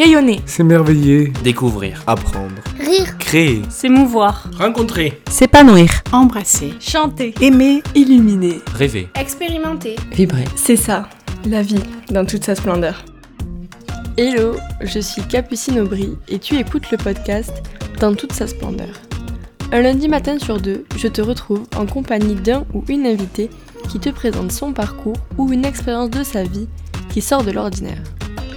Rayonner. S'émerveiller. Découvrir. Apprendre. Rire. Créer. S'émouvoir. Rencontrer. S'épanouir. Embrasser. Chanter. Aimer. Illuminer. Rêver. Expérimenter. Vibrer. C'est ça, la vie, dans toute sa splendeur. Hello, je suis Capucine Aubry et tu écoutes le podcast Dans toute sa splendeur. Un lundi matin sur deux, je te retrouve en compagnie d'un ou une invitée qui te présente son parcours ou une expérience de sa vie qui sort de l'ordinaire.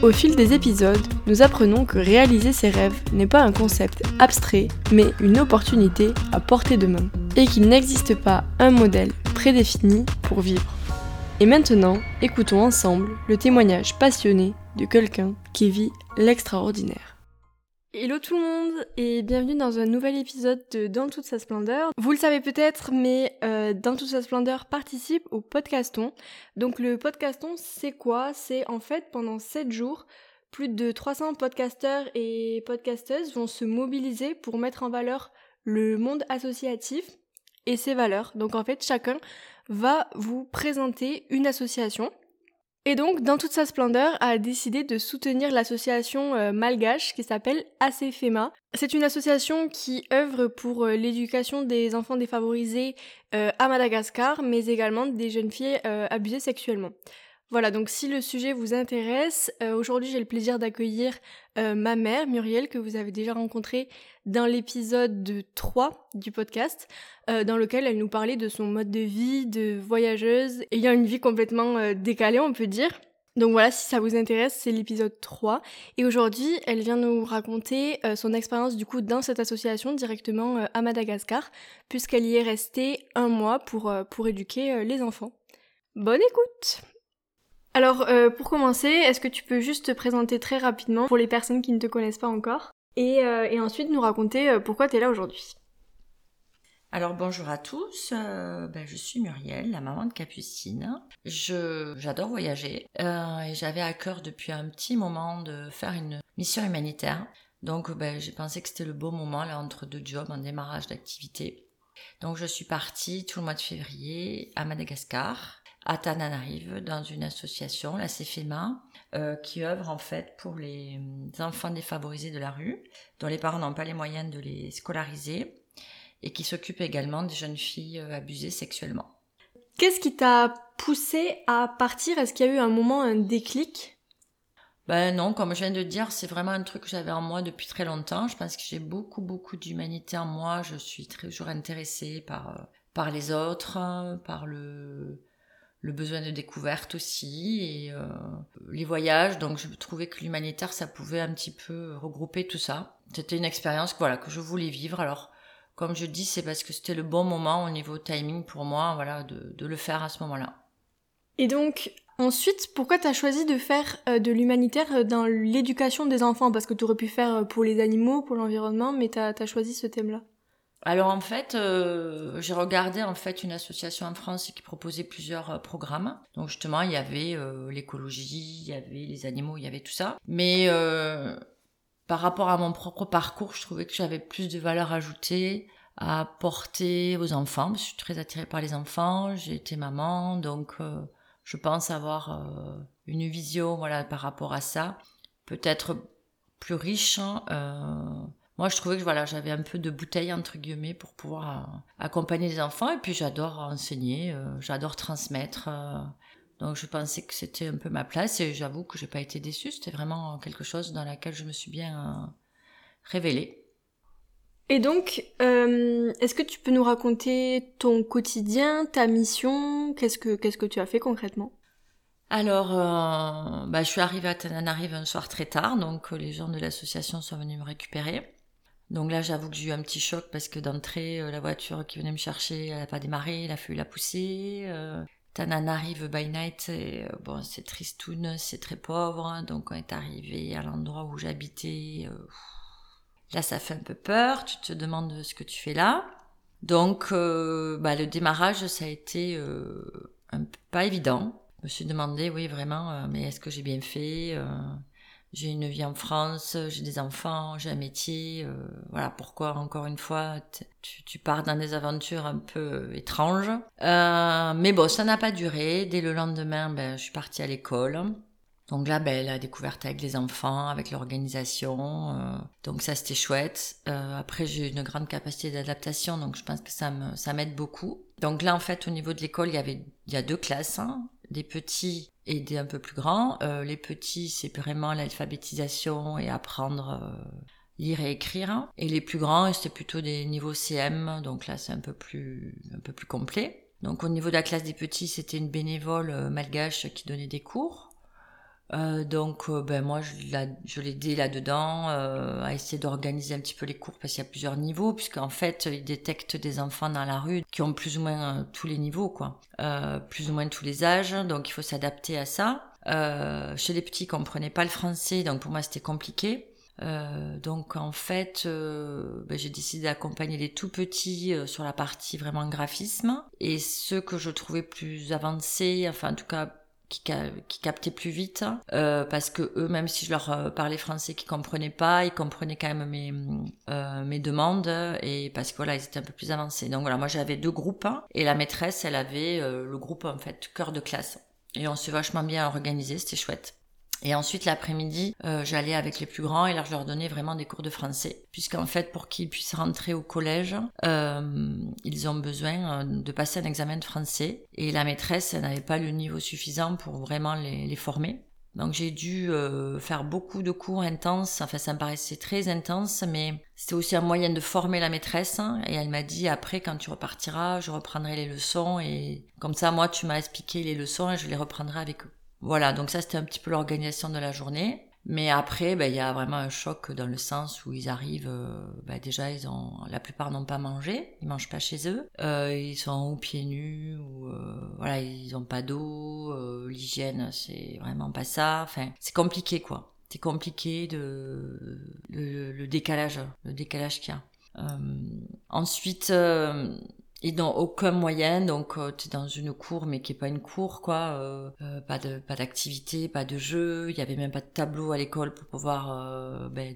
Au fil des épisodes, nous apprenons que réaliser ses rêves n'est pas un concept abstrait, mais une opportunité à portée de main, et qu'il n'existe pas un modèle prédéfini pour vivre. Et maintenant, écoutons ensemble le témoignage passionné de quelqu'un qui vit l'extraordinaire. Hello tout le monde et bienvenue dans un nouvel épisode de Dans toute sa splendeur. Vous le savez peut-être, mais euh, Dans toute sa splendeur participe au podcaston. Donc le podcaston, c'est quoi? C'est en fait pendant 7 jours, plus de 300 podcasteurs et podcasteuses vont se mobiliser pour mettre en valeur le monde associatif et ses valeurs. Donc en fait, chacun va vous présenter une association et donc, dans toute sa splendeur, a décidé de soutenir l'association euh, malgache qui s'appelle ACFEMA. C'est une association qui œuvre pour euh, l'éducation des enfants défavorisés euh, à Madagascar, mais également des jeunes filles abusées sexuellement. Voilà, donc si le sujet vous intéresse, aujourd'hui j'ai le plaisir d'accueillir ma mère, Muriel, que vous avez déjà rencontrée dans l'épisode 3 du podcast, euh, dans lequel elle nous parlait de son mode de vie, de voyageuse, ayant une vie complètement euh, décalée, on peut dire. Donc voilà, si ça vous intéresse, c'est l'épisode 3. Et aujourd'hui, elle vient nous raconter euh, son expérience du coup dans cette association directement à Madagascar, puisqu'elle y est restée un mois pour, pour éduquer les enfants. Bonne écoute Alors, pour commencer, est-ce que tu peux juste te présenter très rapidement pour les personnes qui ne te connaissent pas encore euh, et, ensuite nous raconter euh, pourquoi tu es là aujourd'hui? Alors bonjour à tous, euh, ben, je suis Muriel, la maman de Capucine. J'adore voyager et j'avais à cœur depuis un petit moment de faire une mission humanitaire. Donc ben, j'ai pensé que c'était le beau moment là entre deux jobs, un démarrage d'activité. Donc je suis partie tout le mois de février à Madagascar à Tananarive dans une association, la CFEMA, euh, qui œuvre en fait pour les euh, enfants défavorisés de la rue, dont les parents n'ont pas les moyens de les scolariser, et qui s'occupe également des jeunes filles euh, abusées sexuellement. Qu'est-ce qui t'a poussé à partir? Est-ce qu'il y a eu un moment, un déclic? Ben non, comme je viens de dire, c'est vraiment un truc que j'avais en moi depuis très longtemps. Je pense que j'ai beaucoup, beaucoup d'humanité en moi. Je suis toujours intéressée par, par les autres, par le, le besoin de découverte aussi et euh, les voyages. Donc je trouvais que l'humanitaire ça pouvait un petit peu regrouper tout ça. C'était une expérience voilà que je voulais vivre. Alors comme je dis, c'est parce que c'était le bon moment au niveau timing pour moi, voilà, de, de le faire à ce moment-là. Et donc ensuite, pourquoi tu as choisi de faire euh, de l'humanitaire dans l'éducation des enfants? Parce que tu aurais pu faire euh, pour les animaux, pour l'environnement, mais tu as, as choisi ce thème-là. Alors en fait, euh, j'ai regardé en fait une association en France qui proposait plusieurs euh, programmes. Donc justement, il y avait euh, l'écologie, il y avait les animaux, il y avait tout ça. Mais par rapport à mon propre parcours, je trouvais que j'avais plus de valeur ajoutée à apporter aux enfants. Je suis très attirée par les enfants, j'ai été maman, donc je pense avoir une vision voilà par rapport à ça, peut-être plus riche. Hein, moi je trouvais que voilà j'avais un peu de bouteille entre guillemets pour pouvoir euh, accompagner les enfants. Et puis j'adore enseigner euh, j'adore transmettre euh. donc je pensais que c'était un peu ma place. Et j'avoue que j'ai pas été déçue. C'était vraiment quelque chose dans laquelle je me suis bien révélée. Et donc, est-ce que tu peux nous raconter ton quotidien, ta mission? Qu'est-ce que qu'est-ce que tu as fait concrètement? Alors, bah, je suis arrivée à Tananarive un soir très tard, donc les gens de l'association sont venus me récupérer. Donc là, j'avoue que j'ai eu un petit choc parce que d'entrée, euh, la voiture qui venait me chercher, elle n'a pas démarré, il a fallu la pousser. Euh, arrive by night, euh, bon, c'est tristoun, c'est très pauvre. Hein. donc on est arrivé à l'endroit où j'habitais. Là, ça fait un peu peur. Tu te demandes ce que tu fais là. Donc, bah, le démarrage, ça a été pas évident. Je me suis demandé, oui, vraiment, mais est-ce que j'ai bien fait j'ai une vie en France, j'ai des enfants, j'ai un métier. Euh, voilà pourquoi, encore une fois, tu, tu, pars dans des aventures un peu étranges. Euh, mais bon, ça n'a pas duré. Dès le lendemain, ben, je suis partie à l'école. Donc là, ben, la découverte avec les enfants, avec l'organisation. euh, donc ça, c'était chouette. Euh, après, j'ai une grande capacité d'adaptation, donc je pense que ça me, ça m'aide beaucoup. Donc là, en fait, au niveau de l'école, il y avait, il y a deux classes, hein, des petits et des un peu plus grands. Euh, les petits, c'est vraiment l'alphabétisation et apprendre euh, lire et écrire. Et les plus grands, c'était plutôt des niveaux CM, donc là, c'est un peu plus, un peu plus complet. Donc au niveau de la classe des petits, c'était une bénévole euh, malgache qui donnait des cours. Euh, donc euh, ben moi je, la- je l'ai aidé là-dedans euh, à essayer d'organiser un petit peu les cours parce qu'il y a plusieurs niveaux puisqu'en fait ils détectent des enfants dans la rue qui ont plus ou moins tous les niveaux quoi, plus ou moins tous les âges donc il faut s'adapter à ça. Chez les petits ils comprenaient pas le français donc pour moi c'était compliqué. Donc en fait, ben, j'ai décidé d'accompagner les tout petits sur la partie vraiment graphisme et ceux que je trouvais plus avancés, enfin en tout cas qui, ca- qui captaient plus vite, euh, parce que eux, même si je leur euh, parlais français, qu'ils comprenaient pas, ils comprenaient quand même mes euh, mes demandes et parce que voilà, ils étaient un peu plus avancés. Donc voilà, moi j'avais deux groupes hein, et la maîtresse, elle avait le groupe en fait cœur de classe et on s'est vachement bien organisé, c'était chouette. Et ensuite, l'après-midi, euh, j'allais avec les plus grands et là, je leur donnais vraiment des cours de français. Puisqu'en fait, pour qu'ils puissent rentrer au collège, euh, ils ont besoin euh, de passer un examen de français. Et la maîtresse, elle n'avait pas le niveau suffisant pour vraiment les, les former. Donc j'ai dû euh, faire beaucoup de cours intenses, enfin ça me paraissait très intense, mais c'était aussi un moyen de former la maîtresse. Et elle m'a dit après quand tu repartiras, je reprendrai les leçons et comme ça moi tu m'as expliqué les leçons et je les reprendrai avec eux. Voilà, donc ça c'était un petit peu l'organisation de la journée. Mais après, ben, il y a vraiment un choc dans le sens où ils arrivent, euh, ben, déjà ils ont, la plupart n'ont pas mangé, ils mangent pas chez eux, Euh, ils sont ou pieds nus ou euh, voilà, ils ont pas d'eau, euh, l'hygiène c'est vraiment pas ça. Enfin, c'est compliqué quoi. C'est compliqué de le, le décalage, le décalage qu'il y a. Euh, ensuite, euh, ils n'ont aucun moyen, donc tu es dans une cour, mais qui est pas une cour, quoi. euh, euh, pas de pas d'activité, pas de jeu. Il y avait même pas de tableau à l'école pour pouvoir euh, ben,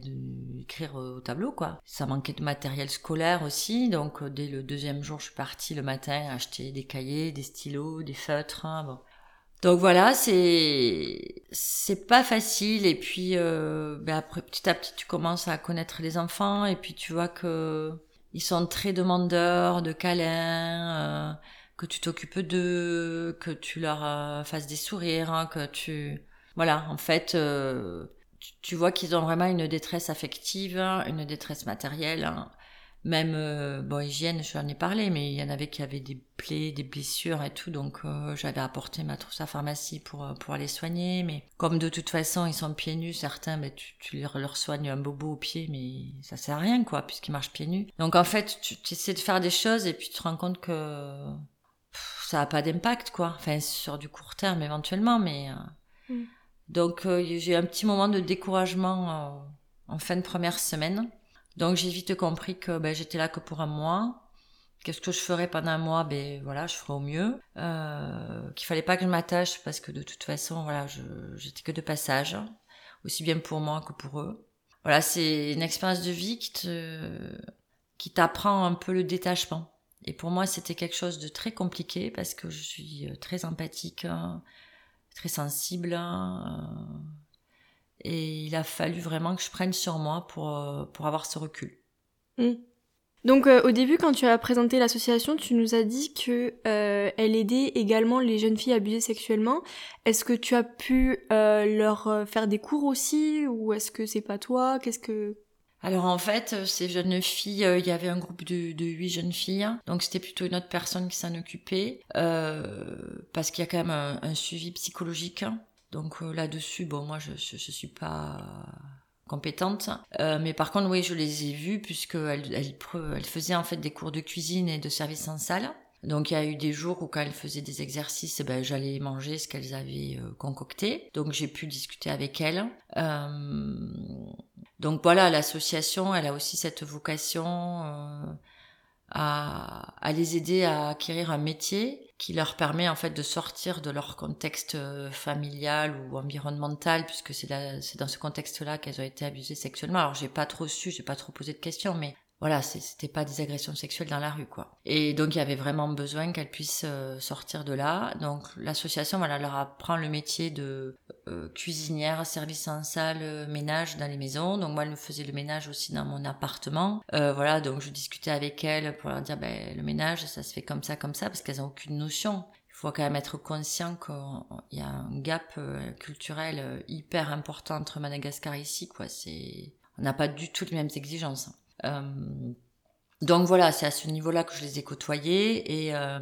écrire au tableau, quoi. Ça manquait de matériel scolaire aussi, donc euh, dès le deuxième jour, je suis partie le matin acheter des cahiers, des stylos, des feutres. hein, bon. Donc voilà, c'est c'est pas facile et puis euh, ben après petit à petit tu commences à connaître les enfants et puis tu vois que ils sont très demandeurs de câlins, euh, que tu t'occupes d'eux, que tu leur euh, fasses des sourires, hein, que tu voilà, en fait euh, tu, vois qu'ils ont vraiment une détresse affective, une détresse matérielle. hein. Même, euh, bon, hygiène, je en ai parlé, mais il y en avait qui avaient des plaies, des blessures et tout, donc euh, j'avais apporté ma trousse à pharmacie pour, euh, pour les soigner. Mais comme de toute façon, ils sont pieds nus, certains, ben, tu, tu leur, leur soignes un bobo au pied, mais ça sert à rien, quoi, puisqu'ils marchent pieds nus. Donc en fait, tu, tu essaies de faire des choses et puis tu te rends compte que pff, ça n'a pas d'impact, quoi. Enfin, sur du court terme éventuellement, mais... euh, Mm. Donc euh, j'ai eu un petit moment de découragement en fin de première semaine. Donc j'ai vite compris que ben, j'étais là que pour un mois. Qu'est-ce que je ferais pendant un mois? Ben voilà, je ferais au mieux. Euh, qu'il fallait pas que je m'attache parce que de toute façon, voilà, j'étais que de passage, aussi bien pour moi que pour eux. Voilà, c'est une expérience de vie qui qui t'apprend un peu le détachement. Et pour moi, c'était quelque chose de très compliqué parce que je suis euh, très empathique, hein, très sensible. hein, euh, et il a fallu vraiment que je prenne sur moi pour, euh, pour avoir ce recul. Donc euh, au début, quand tu as présenté l'association, tu nous as dit que euh, elle aidait également les jeunes filles abusées sexuellement. Est-ce que tu as pu euh, leur euh, faire des cours aussi, ou est-ce que c'est pas toi? Qu'est-ce que Alors en fait, euh, ces jeunes filles, euh, il y avait un groupe de, de 8 jeunes filles, donc c'était plutôt une autre personne qui s'en occupait, euh, parce qu'il y a quand même un, un suivi psychologique. Donc euh, là-dessus, bon, moi je, je, suis pas compétente, Euh, mais par contre, oui, je les ai vues puisqu'elles elles, elles faisaient en fait des cours de cuisine et de service en salle. Donc il y a eu des jours où quand elles faisaient des exercices, ben, j'allais manger ce qu'elles avaient euh, concocté. Donc j'ai pu discuter avec elles. Euh, donc voilà, l'association, elle a aussi cette vocation euh, à, à les aider à acquérir un métier qui leur permet en fait de sortir de leur contexte euh, familial ou environnemental, puisque c'est dans ce contexte-là qu'elles ont été abusées sexuellement. Alors j'ai pas trop su, j'ai pas trop posé de questions, mais voilà, c'était pas des agressions sexuelles dans la rue, quoi. Et donc il y avait vraiment besoin qu'elles puissent euh, sortir de là. Donc l'association, voilà, leur apprend le métier de euh, cuisinière, service en salle, euh, ménage dans les maisons. Donc moi, elle me faisait le ménage aussi dans mon appartement. voilà, donc je discutais avec elles pour leur dire, ben le ménage, ça se fait comme ça, comme ça, parce qu'elles ont aucune notion. Il faut quand même être conscient qu'il y a un gap culturel hyper important entre Madagascar et ici, quoi. C'est, on n'a pas du tout les mêmes exigences. Euh, donc voilà, c'est à ce niveau-là que je les ai côtoyés et, euh,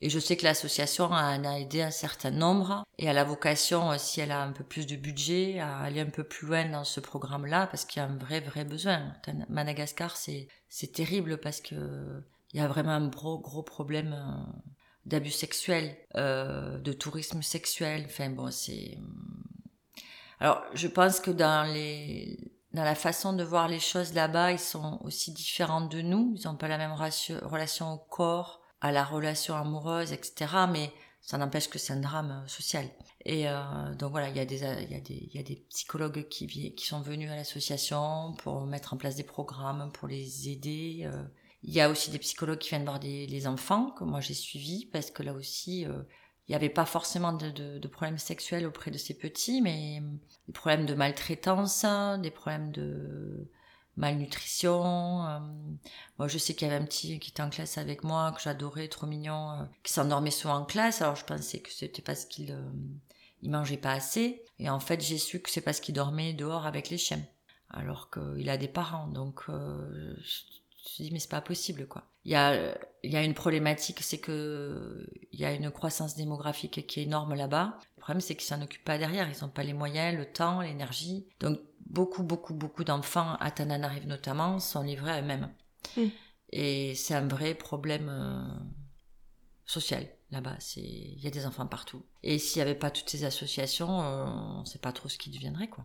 et je sais que l'association en a aidé un certain nombre et à la vocation, euh, si elle a un peu plus de budget, à aller un peu plus loin dans ce programme-là parce qu'il y a un vrai vrai besoin. Madagascar, c'est c'est terrible parce que il y a vraiment un gros gros problème d'abus sexuels, euh, de tourisme sexuel. Enfin bon, c'est alors je pense que dans les dans la façon de voir les choses là-bas, ils sont aussi différents de nous. Ils n'ont pas la même relation au corps, à la relation amoureuse, etc. Mais ça n'empêche que c'est un drame euh, social. Et euh, donc voilà, il y a des psychologues qui qui sont venus à l'association pour mettre en place des programmes pour les aider. Euh. Il y a aussi des psychologues qui viennent voir des, les enfants que moi j'ai suivis parce que là aussi il n'y avait pas forcément de, de, de, problèmes sexuels auprès de ces petits, mais des problèmes de maltraitance, des problèmes de malnutrition. Euh, moi, je sais qu'il y avait un petit qui était en classe avec moi, que j'adorais, trop mignon, euh, qui s'endormait souvent en classe. Alors, je pensais que c'était parce qu'il euh, il mangeait pas assez. Et en fait, j'ai su que c'est parce qu'il dormait dehors avec les chiens. Alors qu'il a des parents. Donc, me suis dit, mais c'est pas possible, quoi il y a il y a une problématique, c'est que il y a une croissance démographique qui est énorme là-bas. Le problème, c'est qu'ils s'en occupent pas derrière. Ils n'ont pas les moyens, le temps, l'énergie. Donc beaucoup, beaucoup, beaucoup d'enfants à Tananarive notamment sont livrés à eux-mêmes. Hmm. Et c'est un vrai problème euh, social là-bas. C'est il y a des enfants partout. Et s'il n'y avait pas toutes ces associations, euh, on ne sait pas trop ce qui deviendrait quoi.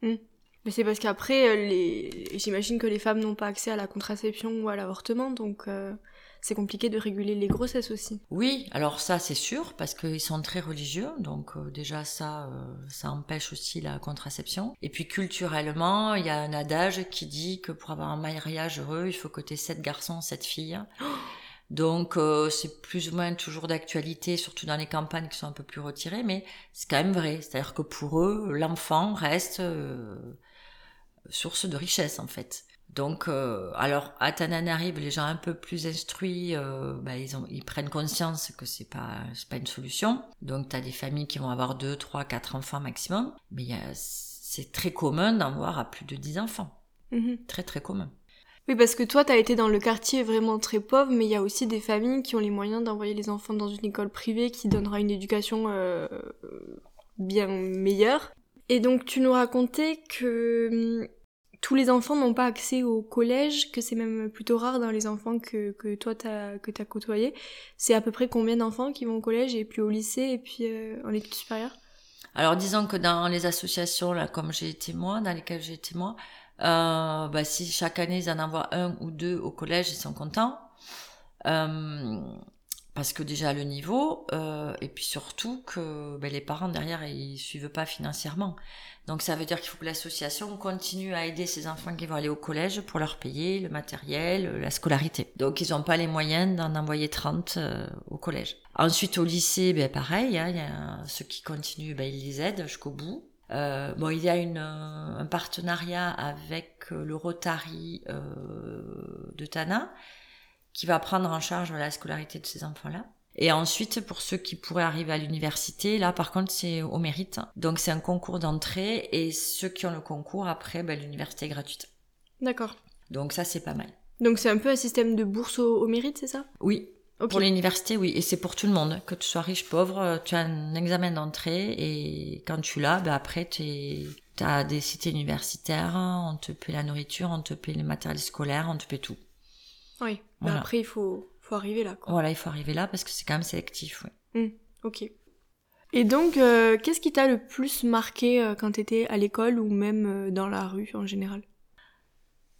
Hmm. Mais c'est parce qu'après, euh, les... j'imagine que les femmes n'ont pas accès à la contraception ou à l'avortement, donc euh, c'est compliqué de réguler les grossesses aussi. Oui, alors ça c'est sûr, parce qu'ils sont très religieux, donc euh, déjà ça, ça empêche aussi la contraception. Et puis culturellement, il y a un adage qui dit que pour avoir un mariage heureux, il faut que tu aies sept garçons, sept filles. Donc c'est plus ou moins toujours d'actualité, surtout dans les campagnes qui sont un peu plus retirées, mais c'est quand même vrai. C'est-à-dire que pour eux, l'enfant reste source de richesse en fait. Donc, euh, alors à Tananarive, les gens un peu plus instruits, euh, bah, ils, ont, ils prennent conscience que c'est pas c'est pas une solution. Donc, tu as des familles qui vont avoir deux, trois, quatre enfants maximum, mais c'est très commun d'en voir à plus de 10 enfants. Mm-hmm. Très très commun. Oui, parce que toi, tu as été dans le quartier vraiment très pauvre, mais il y a aussi des familles qui ont les moyens d'envoyer les enfants dans une école privée qui donnera une éducation euh, bien meilleure. Et donc tu nous racontais que hum, tous les enfants n'ont pas accès au collège, que c'est même plutôt rare dans les enfants que, que toi t'as, que t'as côtoyé. C'est à peu près combien d'enfants qui vont au collège et puis au lycée et puis euh, en études supérieures? Alors disons que dans les associations, là, comme j'ai été moi, dans lesquelles j'ai été moi, euh, bah, si chaque année ils en envoient un ou deux au collège, ils sont contents. Euh, parce que déjà le niveau euh, et puis surtout que ben, les parents derrière ils suivent pas financièrement. Donc ça veut dire qu'il faut que l'association continue à aider ces enfants qui vont aller au collège pour leur payer le matériel la scolarité. Donc ils n'ont pas les moyens d'en envoyer 30 euh, au collège. Ensuite au lycée ben pareil hein, y a ceux qui continuent ben, ils les aident jusqu'au bout. Euh, bon, il y a une, un partenariat avec le Rotary de Tana qui va prendre en charge la scolarité de ces enfants-là. Et ensuite, pour ceux qui pourraient arriver à l'université, là par contre c'est au mérite. Donc c'est un concours d'entrée et ceux qui ont le concours, après, ben, l'université est gratuite. D'accord. Donc ça c'est pas mal. Donc c'est un peu un système de bourse au, mérite, c'est ça? Oui. Pour l'université, oui. Et c'est pour tout le monde. Que tu sois riche, pauvre, tu as un examen d'entrée et quand tu l'as, ben après tu as des cités universitaires, on te paie la nourriture, on te paie les matériels scolaires, on te paie tout. Oui, mais après il faut, faut arriver là. Quoi. Voilà, il faut arriver là parce que c'est quand même sélectif. Oui. Mmh, ok. Et donc, euh, qu'est-ce qui t'a le plus marqué euh, quand t'étais à l'école ou même euh, dans la rue en général?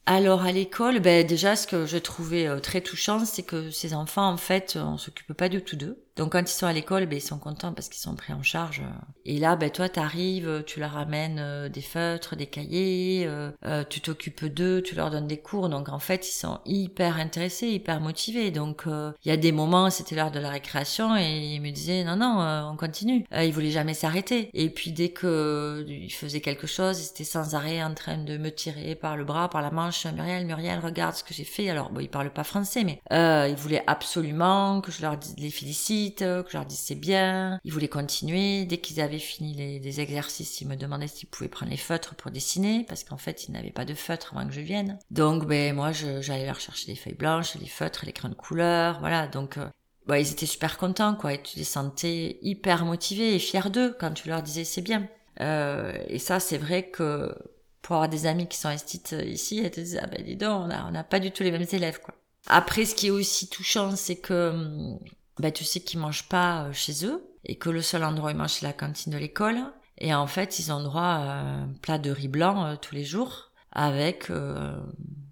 Alors à l'école, ben déjà ce que je trouvais très touchant, c'est que ces enfants en fait, on s'occupe pas du tout d'eux. Donc quand ils sont à l'école, ben, ils sont contents parce qu'ils sont pris en charge. Et là, ben, toi, t'arrives, tu leur amènes euh, des feutres, des cahiers, euh, euh, tu t'occupes d'eux, tu leur donnes des cours. Donc en fait, ils sont hyper intéressés, hyper motivés. Donc il y a des moments, c'était l'heure de la récréation et ils me disaient non, non, on continue. ils voulaient jamais s'arrêter. Et puis dès que ils faisaient quelque chose, ils étaient sans arrêt en train de me tirer par le bras, par la manche. Muriel, Muriel, regarde ce que j'ai fait. Alors bon, ils parlent pas français, mais ils voulaient absolument que je leur les félicite que je leur dise c'est bien. Ils voulaient continuer. Dès qu'ils avaient fini les, exercices, ils me demandaient s'ils pouvaient prendre les feutres pour dessiner, parce qu'en fait, ils n'avaient pas de feutres avant que je vienne. Donc, ben, moi, j'allais leur chercher des feuilles blanches, les feutres, les crayons de couleur, voilà. Donc, euh, ils étaient super contents, quoi. Et tu les sentais hyper motivés et fiers d'eux quand tu leur disais c'est bien. Euh, et ça, c'est vrai que pour avoir des amis qui sont instituts ici, elles te disent, ah ben dis donc, on n'a pas du tout les mêmes élèves, quoi. Après, ce qui est aussi touchant, c'est que hum, bah, tu sais qu'ils mangent pas euh, chez eux et que le seul endroit où ils mangent c'est la cantine de l'école. Et en fait, ils ont droit à un plat de riz blanc euh, tous les jours avec euh,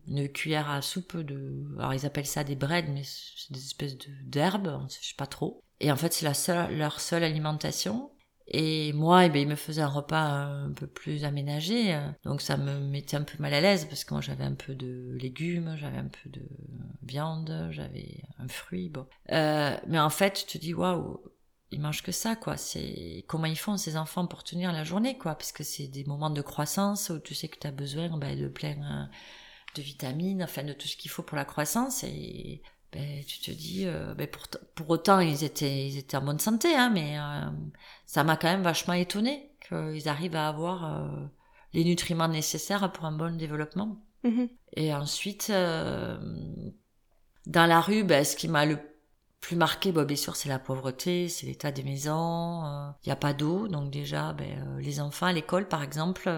une cuillère à soupe de... Alors ils appellent ça des breads, mais c'est des espèces d'herbes, je sais pas trop. Et en fait, c'est seule, leur seule alimentation. Et moi, eh ben, il me faisait un repas un peu plus aménagé, donc ça me mettait un peu mal à l'aise parce que moi j'avais un peu de légumes, j'avais un peu de viande, j'avais un fruit, bon. Euh, mais en fait, tu te dis waouh, ils mangent que ça, quoi. C'est comment ils font ces enfants pour tenir la journée, quoi, parce que c'est des moments de croissance où tu sais que tu as besoin ben, de plein de vitamines, enfin de tout ce qu'il faut pour la croissance et ben, tu te dis, euh, ben, pour, pour autant, ils étaient, ils étaient en bonne santé, hein, mais euh, ça m'a quand même vachement étonné qu'ils arrivent à avoir euh, les nutriments nécessaires pour un bon développement. Mm-hmm. Et ensuite, dans la rue, ben, ce qui m'a le plus marqué, bon, bien sûr, c'est la pauvreté, c'est l'état des maisons. Il n'y a pas d'eau, donc déjà, ben, les enfants à l'école, par exemple,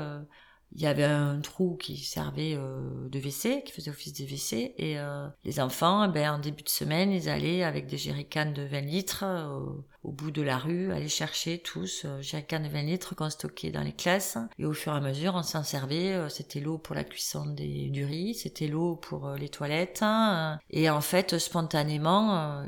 il y avait un trou qui servait euh, de WC, qui faisait office de WC, et euh, les enfants, eh ben, en début de semaine, ils allaient avec des jerrycans de 20 litres euh, au bout de la rue, aller chercher tous jerrycans de 20 litres qu'on stockait dans les classes, et au fur et à mesure, on s'en servait, c'était l'eau pour la cuisson des, du riz, c'était l'eau pour les toilettes, hein, et en fait, spontanément,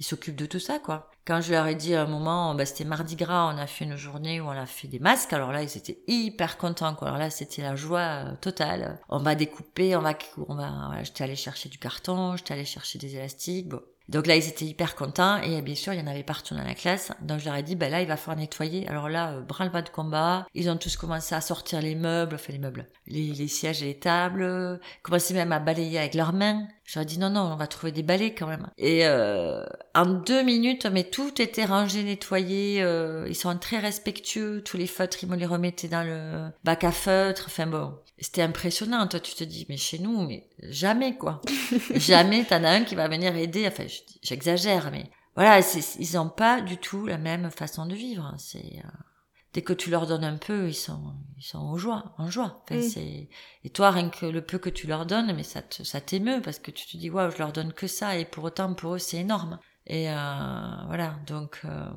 ils s'occupent de tout ça, quoi. Quand je leur ai dit à un moment, bah, c'était mardi gras, on a fait une journée où on a fait des masques, alors là, ils étaient hyper contents. Alors là, c'était la joie euh, totale. On va découper, on va, on va, voilà, j'étais allée chercher du carton, j'étais allée chercher des élastiques, bon. Donc là, ils étaient hyper contents et bien sûr, il y en avait partout dans la classe. Donc je leur ai dit, bah là, il va falloir nettoyer. Alors là, euh, branle-bas de combat. Ils ont tous commencé à sortir les meubles, enfin les meubles, les, les sièges et les tables, commencé même à balayer avec leurs mains. J'aurais dit non, non, on va trouver des balais quand même. Et euh, en deux minutes, mais tout était rangé, nettoyé. Euh, ils sont très respectueux. Tous les feutres, ils me les remettaient dans le bac à feutres. Enfin bon, c'était impressionnant. Toi, tu te dis, mais chez nous, mais jamais quoi. jamais t'en as un qui va venir aider. Enfin, j'exagère, mais voilà, ils n'ont pas du tout la même façon de vivre. C'est euh, dès que tu leur donnes un peu, ils sont, ils sont en joie, en joie. Enfin, c'est, et toi, rien que le peu que tu leur donnes, mais ça ça t'émeut parce que tu te dis, waouh, je leur donne que ça, et pour autant, pour eux, c'est énorme. Et euh, voilà, donc euh,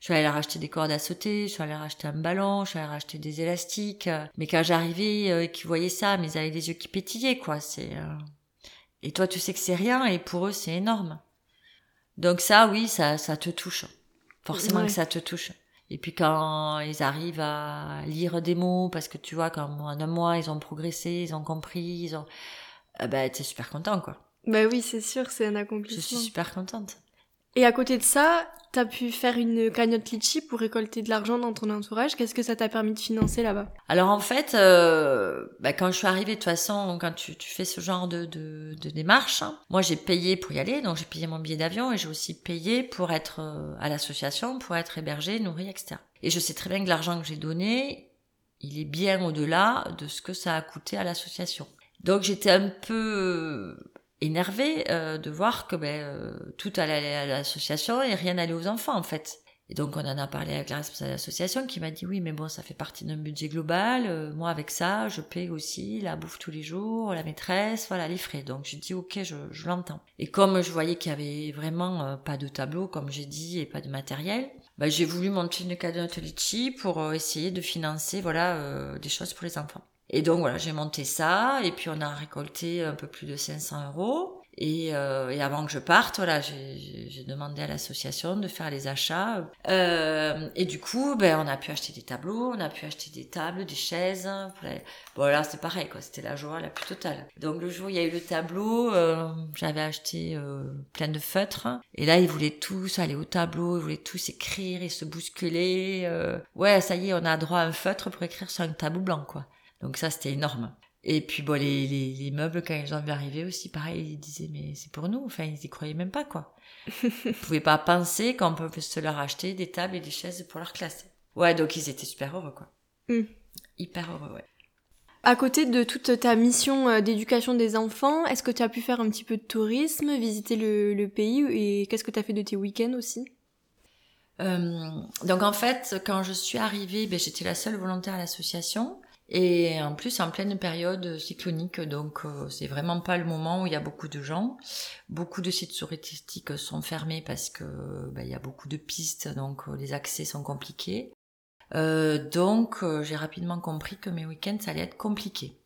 je suis allée leur acheter des cordes à sauter, je suis allée leur acheter un ballon, je suis allée leur acheter des élastiques. mais quand j'arrivais euh, et qu'ils voyaient ça, mais ils avaient les yeux qui pétillaient, quoi. C'est euh, et toi, tu sais que c'est rien, et pour eux, c'est énorme. Donc ça, oui, ça, ça te touche. Forcément que ça te touche. Et puis quand ils arrivent à lire des mots, parce que tu vois, quand en un mois, ils ont progressé, ils ont compris, ils ont... Eh ben, t'es super content, quoi. Bah oui, c'est sûr, c'est un accomplissement. Je suis super contente. Et à côté de ça, t'as pu faire une cagnotte litchi pour récolter de l'argent dans ton entourage. Qu'est-ce que ça t'a permis de financer là-bas? Alors en fait, euh, bah, quand je suis arrivée, de toute façon, quand tu, fais ce genre de, de, de démarche, hein, moi j'ai payé pour y aller, donc j'ai payé mon billet d'avion et j'ai aussi payé pour être euh, à l'association, pour être hébergée, nourrie, etc. Et je sais très bien que l'argent que j'ai donné, il est bien au-delà de ce que ça a coûté à l'association. Donc j'étais un peu énervé euh, de voir que ben, euh, tout allait à l'association et rien n'allait aux enfants en fait. Et donc on en a parlé avec la responsable de l'association qui m'a dit oui mais bon ça fait partie d'un budget global, euh, moi avec ça je paye aussi la bouffe tous les jours, la maîtresse, voilà les frais. Donc j'ai dit ok je, je l'entends. Et comme je voyais qu'il y avait vraiment pas de tableau comme j'ai dit et pas de matériel, bah, j'ai voulu monter une cagnotte Litchi pour essayer de financer voilà des choses pour les enfants. Et donc voilà, j'ai monté ça, et puis on a récolté un peu plus de 500 euros. Et, euh, et, avant que je parte, voilà, j'ai demandé à l'association de faire les achats. Euh, et du coup, ben, on a pu acheter des tableaux, on a pu acheter des tables, des chaises. Bon, là, c'était pareil, quoi. C'était la joie la plus totale. Donc, le jour où il y a eu le tableau, euh, j'avais acheté euh, plein de feutres. Et là, ils voulaient tous aller au tableau, ils voulaient tous écrire et se bousculer. Euh. ouais, ça y est, on a droit à un feutre pour écrire sur un tableau blanc, quoi. Donc ça, c'était énorme. Et puis bon, les, les, les, meubles, quand ils ont vu arriver aussi, pareil, ils disaient, mais c'est pour nous. Enfin, ils y croyaient même pas, quoi. ils pouvaient pas penser qu'on peut se leur acheter des tables et des chaises pour leur classe. Ouais, donc ils étaient super heureux, quoi. Mm. Hyper heureux, ouais. À côté de toute ta mission euh, d'éducation des enfants, est-ce que tu as pu faire un petit peu de tourisme, visiter le, le pays et qu'est-ce que tu as fait de tes week-ends aussi? Euh, Donc en fait, quand je suis arrivée, ben, j'étais la seule volontaire à l'association. Et en plus, en pleine période cyclonique, donc euh, c'est vraiment pas le moment où il y a beaucoup de gens. Beaucoup de sites touristiques sont fermés parce que ben, il y a beaucoup de pistes, donc euh, les accès sont compliqués. Euh, donc j'ai rapidement compris que mes week-ends ça allait être compliqué,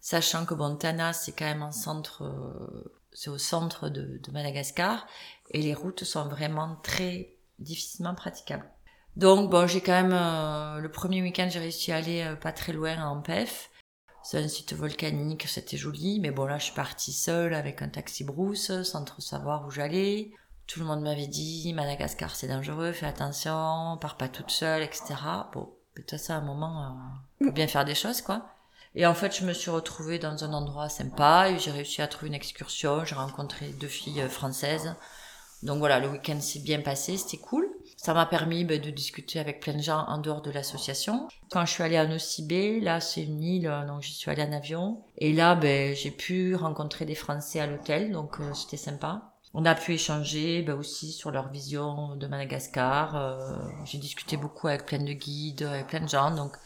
sachant que Bontana c'est quand même un centre, c'est au centre de, de Madagascar et les routes sont vraiment très difficilement praticables. Donc bon, j'ai quand même euh, le premier week-end, j'ai réussi à aller euh, pas très loin en PEF. C'est un site volcanique, c'était joli, mais bon là je suis partie seule avec un taxi brousse, sans trop savoir où j'allais. Tout le monde m'avait dit Madagascar c'est dangereux, fais attention, pars pas toute seule, etc. Bon, peut-être ça à un moment, euh, bien faire des choses quoi. Et en fait, je me suis retrouvée dans un endroit sympa et j'ai réussi à trouver une excursion. J'ai rencontré deux filles françaises. Donc voilà, le week-end s'est bien passé, c'était cool. Ça m'a permis ben, de discuter avec plein de gens en dehors de l'association. Quand je suis allée à Nosibé, là c'est une île, euh, donc j'y suis allée en avion. Et là, ben, j'ai pu rencontrer des Français à l'hôtel, donc euh, c'était sympa. On a pu échanger ben, aussi sur leur vision de Madagascar. Euh, j'ai discuté beaucoup avec plein de guides, avec plein de gens, donc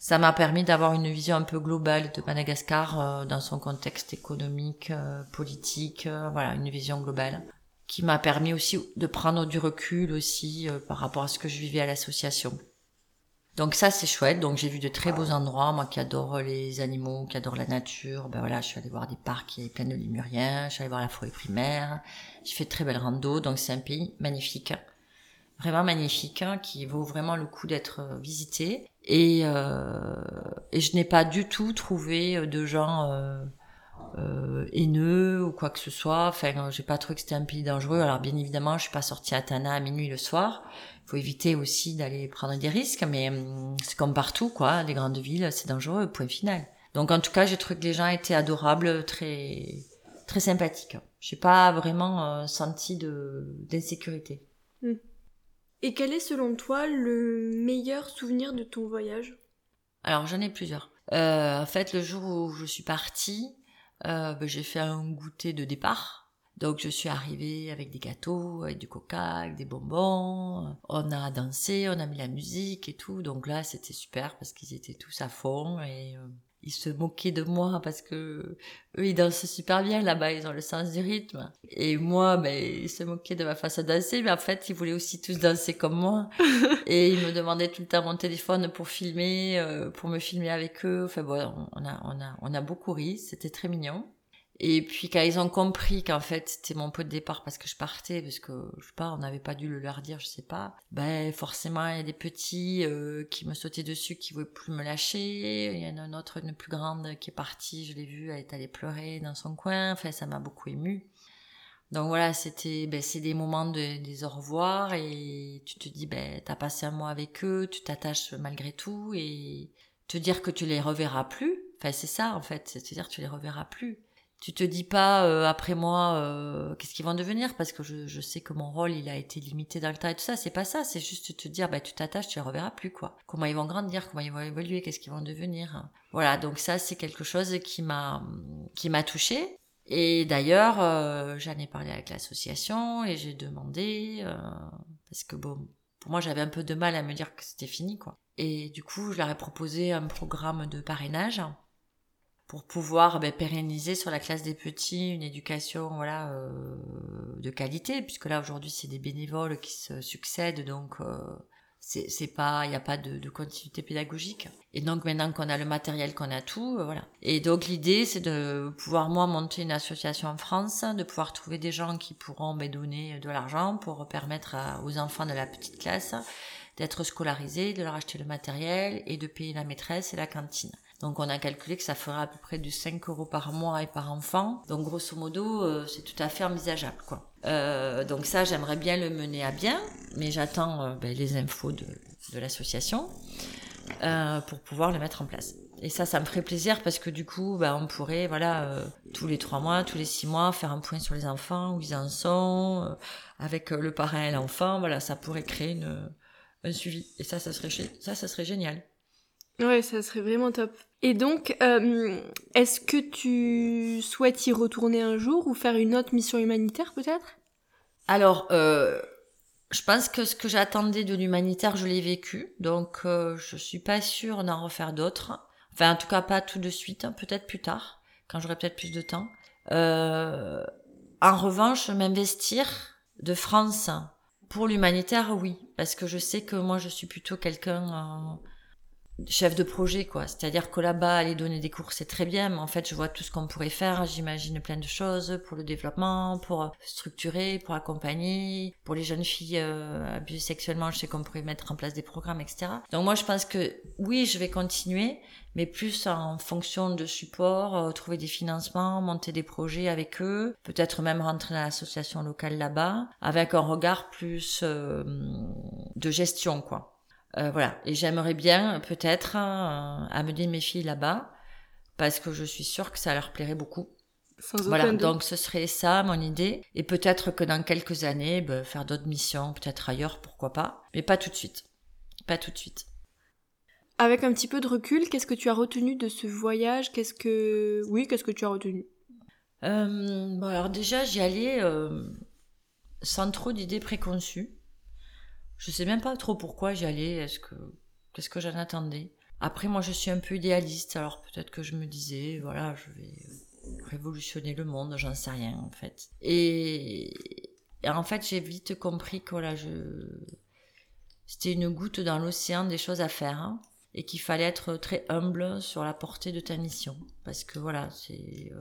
ça m'a permis d'avoir une vision un peu globale de Madagascar dans son contexte économique, politique, voilà, une vision globale qui m'a permis aussi de prendre du recul aussi euh, par rapport à ce que je vivais à l'association. Donc ça c'est chouette. Donc j'ai vu de très beaux endroits. Moi qui adore les animaux, qui adore la nature, ben voilà, je suis allée voir des parcs qui plein de lémuriens. Je suis allée voir la forêt primaire. J'ai fait de très belles rando. Donc c'est un pays magnifique, vraiment magnifique, hein, qui vaut vraiment le coup d'être euh, visité. Et, euh, et je n'ai pas du tout trouvé de gens euh, haineux ou quoi que ce soit. Enfin, j'ai pas trouvé que c'était un pays dangereux. Alors bien évidemment, je suis pas sortie à Tana à minuit le soir. Il faut éviter aussi d'aller prendre des risques, mais hum, c'est comme partout, quoi. Les grandes villes, c'est dangereux. Point final. Donc en tout cas, j'ai trouvé que les gens étaient adorables, très très sympathiques. J'ai pas vraiment euh, senti de d'insécurité. Hmm. Et quel est selon toi le meilleur souvenir de ton voyage? Alors j'en ai plusieurs. Euh, en fait, le jour où je suis partie, euh, ben, j'ai fait un goûter de départ. Donc je suis arrivée avec des gâteaux, avec du coca, avec des bonbons. On a dansé, on a mis la musique et tout. Donc là, c'était super parce qu'ils étaient tous à fond et euh, ils se moquaient de moi parce que eux ils dansent super bien là-bas, ils ont le sens du rythme. Et moi, ben ils se moquaient de ma façon de danser, mais en fait ils voulaient aussi tous danser comme moi. et ils me demandaient tout le temps mon téléphone pour filmer, euh, pour me filmer avec eux. Enfin bon, on a on a on a beaucoup ri, c'était très mignon. Et puis quand ils ont compris qu'en fait c'était mon pot de départ parce que je partais, parce que je sais pas, on n'avait pas dû le leur dire, je sais pas. Ben forcément il y a des petits euh, qui me sautaient dessus, qui voulaient plus me lâcher. Il y en a une autre, une plus grande qui est partie, je l'ai vue, elle est allée pleurer dans son coin. Enfin ça m'a beaucoup émue. Donc voilà, c'était, ben, c'est des moments de, des au revoir et tu te dis, ben, t'as passé un mois avec eux, tu t'attaches malgré tout et te dire que tu les reverras plus. Enfin, c'est ça, en fait. C'est-à-dire, tu les reverras plus tu te dis pas euh, après moi euh, qu'est-ce qu'ils vont devenir? Parce que je, je, sais que mon rôle il a été limité dans le temps et tout ça. C'est pas ça. C'est juste te dire bah tu t'attaches tu les reverras plus quoi. Comment ils vont grandir? Comment ils vont évoluer? Qu'est-ce qu'ils vont devenir? Voilà. Donc ça c'est quelque chose qui m'a qui m'a touché et d'ailleurs euh, j'en ai parlé avec l'association et j'ai demandé parce que bon pour moi j'avais un peu de mal à me dire que c'était fini quoi. Et du coup je leur ai proposé un programme de parrainage pour pouvoir ben, pérenniser sur la classe des petits une éducation voilà euh, de qualité puisque là aujourd'hui c'est des bénévoles qui se succèdent donc euh, c'est pas il n'y a pas de, de continuité pédagogique. Et donc maintenant qu'on a le matériel qu'on a tout euh, voilà. Et donc l'idée c'est de pouvoir moi monter une association en France de pouvoir trouver des gens qui pourront me donner de l'argent pour permettre aux enfants de la petite classe d'être scolarisés de leur acheter le matériel et de payer la maîtresse et la cantine donc on a calculé que ça fera à peu près du 5 euros par mois et par enfant. Donc grosso modo, euh, c'est tout à fait envisageable. quoi. Euh, donc ça, j'aimerais bien le mener à bien, mais j'attends euh, ben, les infos de, de l'association euh, pour pouvoir le mettre en place. Et ça, ça me ferait plaisir parce que du coup, ben, on pourrait, voilà, euh, tous les trois mois, tous les six mois, faire un point sur les enfants, où ils en sont, avec le parrain et l'enfant. Voilà, ça pourrait créer une, un suivi. Et ça, ça serait, ça, ça serait génial. Ouais, ça serait vraiment top. Et donc, euh, est-ce que tu souhaites y retourner un jour ou faire une autre mission humanitaire peut-être? Alors, euh, je pense que ce que j'attendais de l'humanitaire, je l'ai vécu. Donc, euh, je suis pas sûre d'en refaire d'autres. Enfin, en tout cas, pas tout de suite. hein, peut-être plus tard, quand j'aurai peut-être plus de temps. En revanche, m'investir de France pour l'humanitaire, oui. Parce que je sais que moi, je suis plutôt quelqu'un... chef de projet quoi. C'est-à-dire que là-bas aller donner des cours c'est très bien mais en fait je vois tout ce qu'on pourrait faire. J'imagine plein de choses pour le développement pour structurer pour accompagner. Pour les jeunes filles euh, abusées sexuellement je sais qu'on pourrait mettre en place des programmes etc donc moi je pense que oui je vais continuer mais plus en fonction de support euh, trouver des financements monter des projets avec eux peut-être même rentrer dans l'association locale là-bas avec un regard plus euh, de gestion quoi euh, voilà. Et j'aimerais bien peut-être euh, amener mes filles là-bas parce que je suis sûre que ça leur plairait beaucoup. Sans aucun Voilà. doute. Donc ce serait ça mon idée. Et peut-être que dans quelques années, ben, faire d'autres missions, peut-être ailleurs, pourquoi pas. Mais pas tout de suite. Pas tout de suite. Avec un petit peu de recul, qu'est-ce que tu as retenu de ce voyage? Qu'est-ce que... Oui, qu'est-ce que tu as retenu? Euh, bon alors déjà j'y allais euh, sans trop d'idées préconçues. Je sais même pas trop pourquoi j'y allais. Est-ce que qu'est-ce que j'en attendais Après moi je suis un peu idéaliste, alors peut-être que je me disais voilà je vais révolutionner le monde, j'en sais rien en fait. Et, en fait j'ai vite compris que voilà je c'était une goutte dans l'océan des choses à faire. hein, et qu'il fallait être très humble sur la portée de ta mission parce que voilà c'est euh,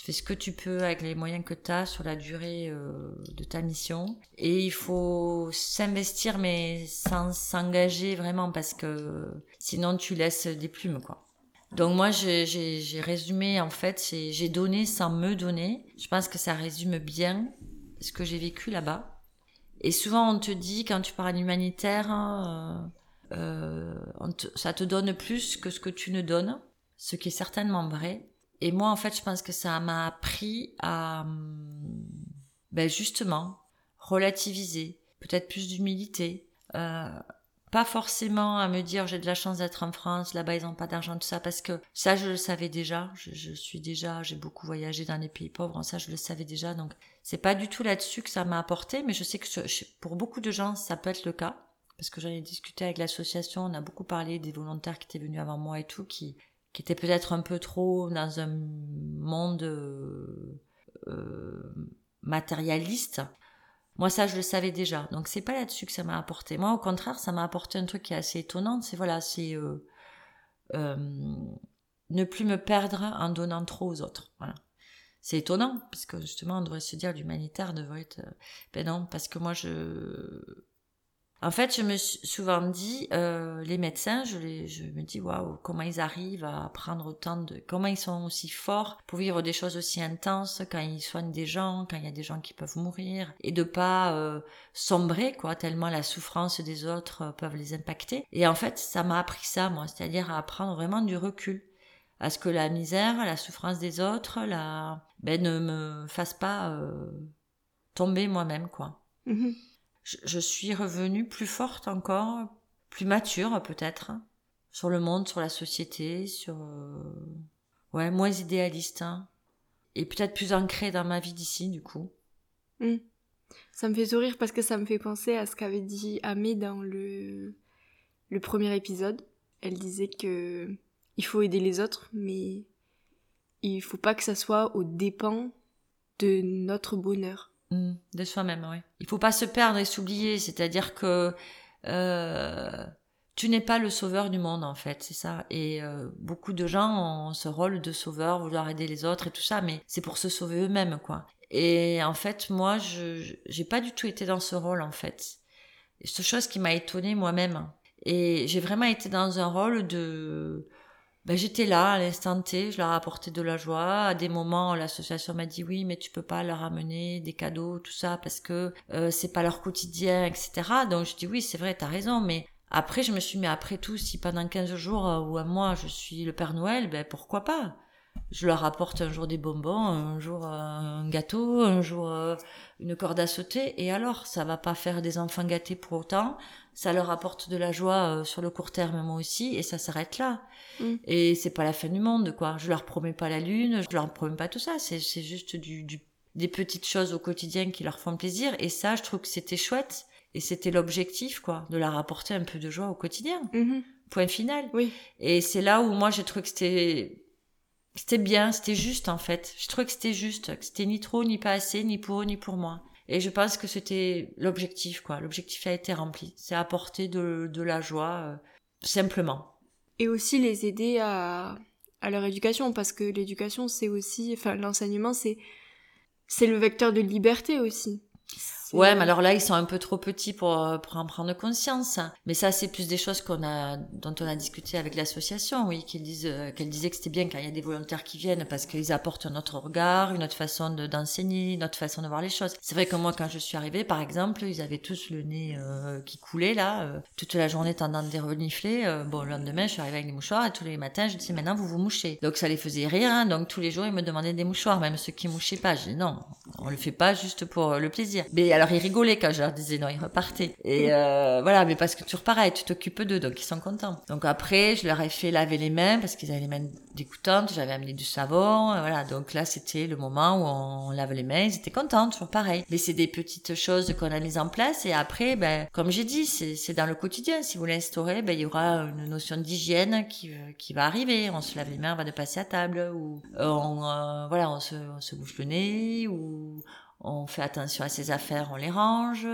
tu fais ce que tu peux avec les moyens que tu as sur la durée euh, de ta mission. Et il faut s'investir, mais sans s'engager vraiment, parce que sinon tu laisses des plumes, quoi. Donc moi, j'ai résumé, en fait, j'ai donné sans me donner. Je pense que ça résume bien ce que j'ai vécu là-bas. Et souvent, on te dit, quand tu parles humanitaire, hein, euh, euh, ça te donne plus que ce que tu ne donnes, ce qui est certainement vrai. Et moi, en fait, je pense que ça m'a appris à, hum, ben justement, relativiser, peut-être plus d'humilité, euh, pas forcément à me dire j'ai de la chance d'être en France, là-bas ils n'ont pas d'argent, tout ça, parce que ça je le savais déjà, je, suis déjà, j'ai beaucoup voyagé dans les pays pauvres, ça je le savais déjà, donc c'est pas du tout là-dessus que ça m'a apporté, mais je sais que pour beaucoup de gens ça peut être le cas, parce que j'en ai discuté avec l'association, on a beaucoup parlé des volontaires qui étaient venus avant moi et tout, qui, qui étaient peut-être un peu trop dans un monde euh, matérialiste. Moi, ça, je le savais déjà. Donc, c'est pas là-dessus que ça m'a apporté. Moi, au contraire, ça m'a apporté un truc qui est assez étonnant. C'est voilà, c'est euh, euh, ne plus me perdre en donnant trop aux autres. Voilà. C'est étonnant parce que justement, on devrait se dire l'humanitaire devrait être. euh, Ben non, parce que moi, je. En fait, je me suis souvent dit, euh, les médecins, je, les, je me dis, waouh, comment ils arrivent à prendre autant de, comment ils sont aussi forts pour vivre des choses aussi intenses quand ils soignent des gens, quand il y a des gens qui peuvent mourir, et de pas euh, sombrer, quoi, tellement la souffrance des autres euh, peuvent les impacter. Et en fait, ça m'a appris ça, moi, c'est-à-dire à prendre vraiment du recul, à ce que la misère, la souffrance des autres, la, ben, ne me fasse pas euh, tomber moi-même, quoi Mhm. Je, suis revenue plus forte encore, plus mature peut-être, sur le monde, sur la société, sur... euh, Ouais, moins idéaliste. hein. Et peut-être plus ancrée dans ma vie d'ici, du coup. Ça me fait sourire parce que ça me fait penser à ce qu'avait dit Amé dans le, le premier épisode. Elle disait que il faut aider les autres, mais il faut pas que ça soit aux dépens de notre bonheur. Mm, de soi-même, oui. Il faut pas se perdre et s'oublier, c'est-à-dire que euh, tu n'es pas le sauveur du monde en fait, c'est ça. Et euh, beaucoup de gens ont ce rôle de sauveur, vouloir aider les autres et tout ça, mais c'est pour se sauver eux-mêmes quoi. Et en fait, moi, je j'ai pas du tout été dans ce rôle en fait. C'est chose qui m'a étonnée moi-même. Et j'ai vraiment été dans un rôle de ben, j'étais là à l'instant T, je leur apportais de la joie. À des moments, l'association m'a dit oui, mais tu peux pas leur amener des cadeaux, tout ça, parce que euh, c'est pas leur quotidien, etc. Donc je dis oui, c'est vrai, t'as raison, mais après je me suis mis après tout, si pendant 15 jours euh, ou un mois je suis le Père Noël, ben pourquoi pas? Je leur apporte un jour des bonbons, un jour euh, un gâteau, un jour une corde à sauter, et alors ça va pas faire des enfants gâtés pour autant ça leur apporte de la joie euh, sur le court terme moi aussi et ça s'arrête là mm. et c'est pas la fin du monde quoi je leur promets pas la lune je leur promets pas tout ça c'est c'est juste du, du, des petites choses au quotidien qui leur font plaisir et ça je trouve que c'était chouette et c'était l'objectif quoi de leur apporter un peu de joie au quotidien mm-hmm. point final oui et c'est là où moi j'ai trouvé que c'était c'était bien c'était juste en fait je trouvais que c'était juste que c'était ni trop ni pas assez ni pour eux ni pour moi et je pense que c'était l'objectif, quoi. L'objectif a été rempli. C'est apporter de, de la joie, euh, simplement. Et aussi les aider à, à leur éducation, parce que l'éducation, c'est aussi, enfin, l'enseignement, c'est, c'est le vecteur de liberté aussi. Ouais, mais alors là, ils sont un peu trop petits pour, euh, pour en prendre conscience. Mais ça, c'est plus des choses qu'on a, dont on a discuté avec l'association, oui, qu'ils disent, euh, qu'elle disait que c'était bien quand il y a des volontaires qui viennent parce qu'ils apportent un autre regard, une autre façon d'enseigner, une autre façon de voir les choses. C'est vrai que moi, quand je suis arrivée, par exemple, ils avaient tous le nez euh, qui coulait là, toute la journée tendant des renifler. bon, le lendemain, je suis arrivée avec des mouchoirs et tous les matins, je disais maintenant vous vous mouchez. Donc ça les faisait rire. Hein, donc tous les jours, ils me demandaient des mouchoirs, même ceux qui mouchaient pas. Je dis non, on le fait pas juste pour le plaisir. Alors ils rigolaient quand je leur disais non, ils repartaient. Et euh, voilà, mais parce que toujours pareil, tu t'occupes d'eux, donc ils sont contents. Donc après, je leur ai fait laver les mains parce qu'ils avaient les mains dégoûtantes, j'avais amené du savon, voilà. Donc là, c'était le moment où on lave les mains, ils étaient contents, toujours pareil. Mais c'est des petites choses qu'on a mises en place et après, ben, comme j'ai dit, c'est dans le quotidien. Si vous l'instaurez, ben, il y aura une notion d'hygiène qui, qui va arriver. On se lave les mains avant de passer à table ou on, euh, voilà, se, on se bouche le nez ou on fait attention à ses affaires, on les range,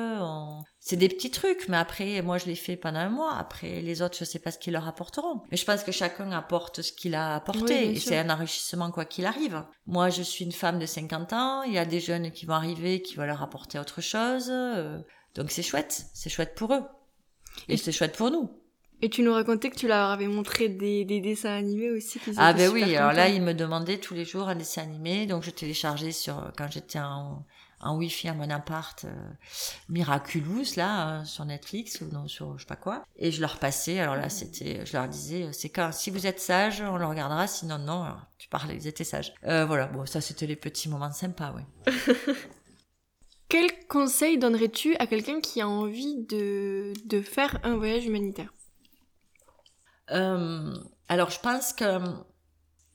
c'est des petits trucs, mais après, moi je l'ai fait pendant un mois, après les autres, je sais pas ce qu'ils leur apporteront. Mais je pense que chacun apporte ce qu'il a apporté, et c'est un enrichissement quoi qu'il arrive. Moi, je suis une femme de 50 ans, il y a des jeunes qui vont arriver, qui vont leur apporter autre chose, euh, donc c'est chouette, c'est chouette pour eux. Et, c'est chouette pour nous. Et tu nous racontais que tu leur avais montré des, dessins animés aussi. Ah ben oui, alors là, ils me demandaient tous les jours un dessin animé, donc je téléchargeais sur quand j'étais en, en wifi à mon appart euh, Miraculous là euh, sur Netflix ou non sur je sais pas quoi. Et je leur passais alors là c'était je leur disais euh, c'est quand si vous êtes sage on le regardera sinon non alors, tu parlais ils étaient sages. Voilà bon ça c'était les petits moments sympas oui. Quel conseil donnerais-tu à quelqu'un qui a envie de, de faire un voyage humanitaire? Alors je pense que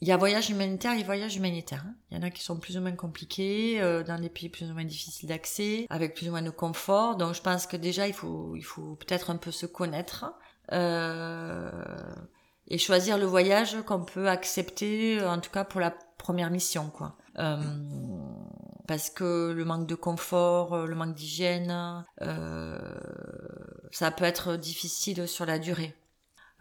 il y a voyage humanitaire et voyage humanitaire. Hein. Il y en a qui sont plus ou moins compliqués, euh, dans des pays plus ou moins difficiles d'accès, avec plus ou moins de confort. Donc je pense que déjà il faut, il faut peut-être un peu se connaître euh, et choisir le voyage qu'on peut accepter, en tout cas pour la première mission, quoi. Euh, parce que le manque de confort, le manque d'hygiène, ça peut être difficile sur la durée.